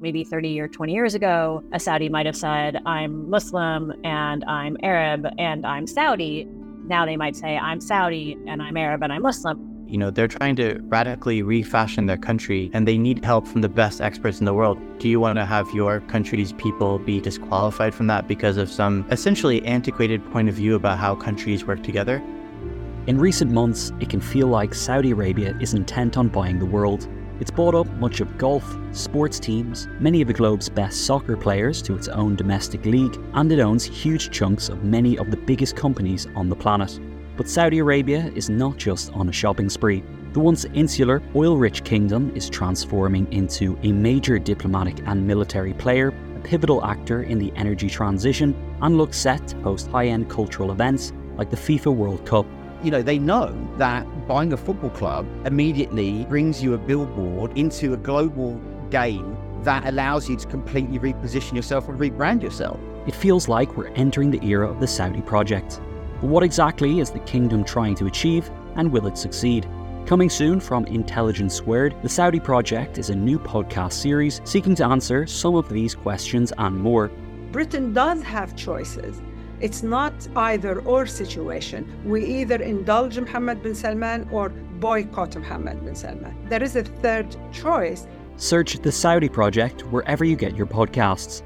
maybe 30 or 20 years ago, a Saudi might have said, I'm Muslim and I'm Arab and I'm Saudi. Now they might say, I'm Saudi and I'm Arab and I'm Muslim. You know, they're trying to radically refashion their country and they need help from the best experts in the world. Do you want to have your country's people be disqualified from that because of some essentially antiquated point of view about how countries work together? In recent months, it can feel like Saudi Arabia is intent on buying the world. It's bought up much of golf, sports teams, many of the globe's best soccer players to its own domestic league, and it owns huge chunks of many of the biggest companies on the planet. But Saudi Arabia is not just on a shopping spree. The once insular, oil rich kingdom is transforming into a major diplomatic and military player, a pivotal actor in the energy transition, and looks set to host high end cultural events like the FIFA World Cup you know, they know that buying a football club immediately brings you a billboard into a global game that allows you to completely reposition yourself and rebrand yourself. It feels like we're entering the era of the Saudi project. But what exactly is the kingdom trying to achieve, and will it succeed? Coming soon from Intelligence Squared, the Saudi Project is a new podcast series seeking to answer some of these questions and more. Britain does have choices. It's not either or situation. We either indulge Mohammed bin Salman or boycott Mohammed bin Salman. There is a third choice. Search the Saudi Project wherever you get your podcasts.